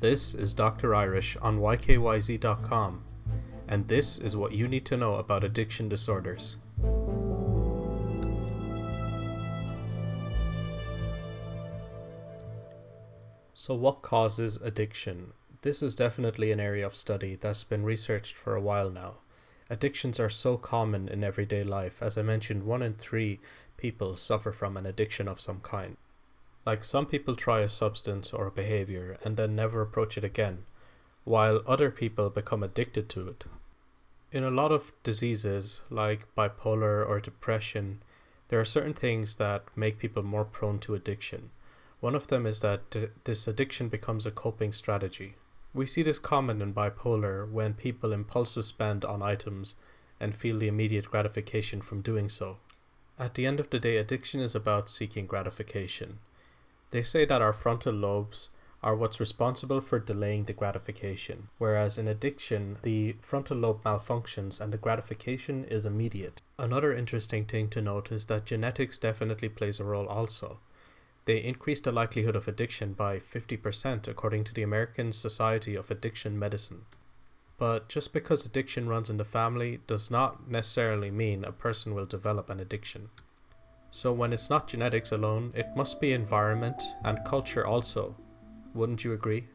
This is Dr. Irish on YKYZ.com, and this is what you need to know about addiction disorders. So, what causes addiction? This is definitely an area of study that's been researched for a while now. Addictions are so common in everyday life. As I mentioned, one in three people suffer from an addiction of some kind. Like some people try a substance or a behavior and then never approach it again, while other people become addicted to it. In a lot of diseases, like bipolar or depression, there are certain things that make people more prone to addiction. One of them is that d- this addiction becomes a coping strategy. We see this common in bipolar when people impulsive spend on items and feel the immediate gratification from doing so. At the end of the day, addiction is about seeking gratification. They say that our frontal lobes are what's responsible for delaying the gratification, whereas in addiction, the frontal lobe malfunctions and the gratification is immediate. Another interesting thing to note is that genetics definitely plays a role also. They increase the likelihood of addiction by 50%, according to the American Society of Addiction Medicine. But just because addiction runs in the family does not necessarily mean a person will develop an addiction. So, when it's not genetics alone, it must be environment and culture also. Wouldn't you agree?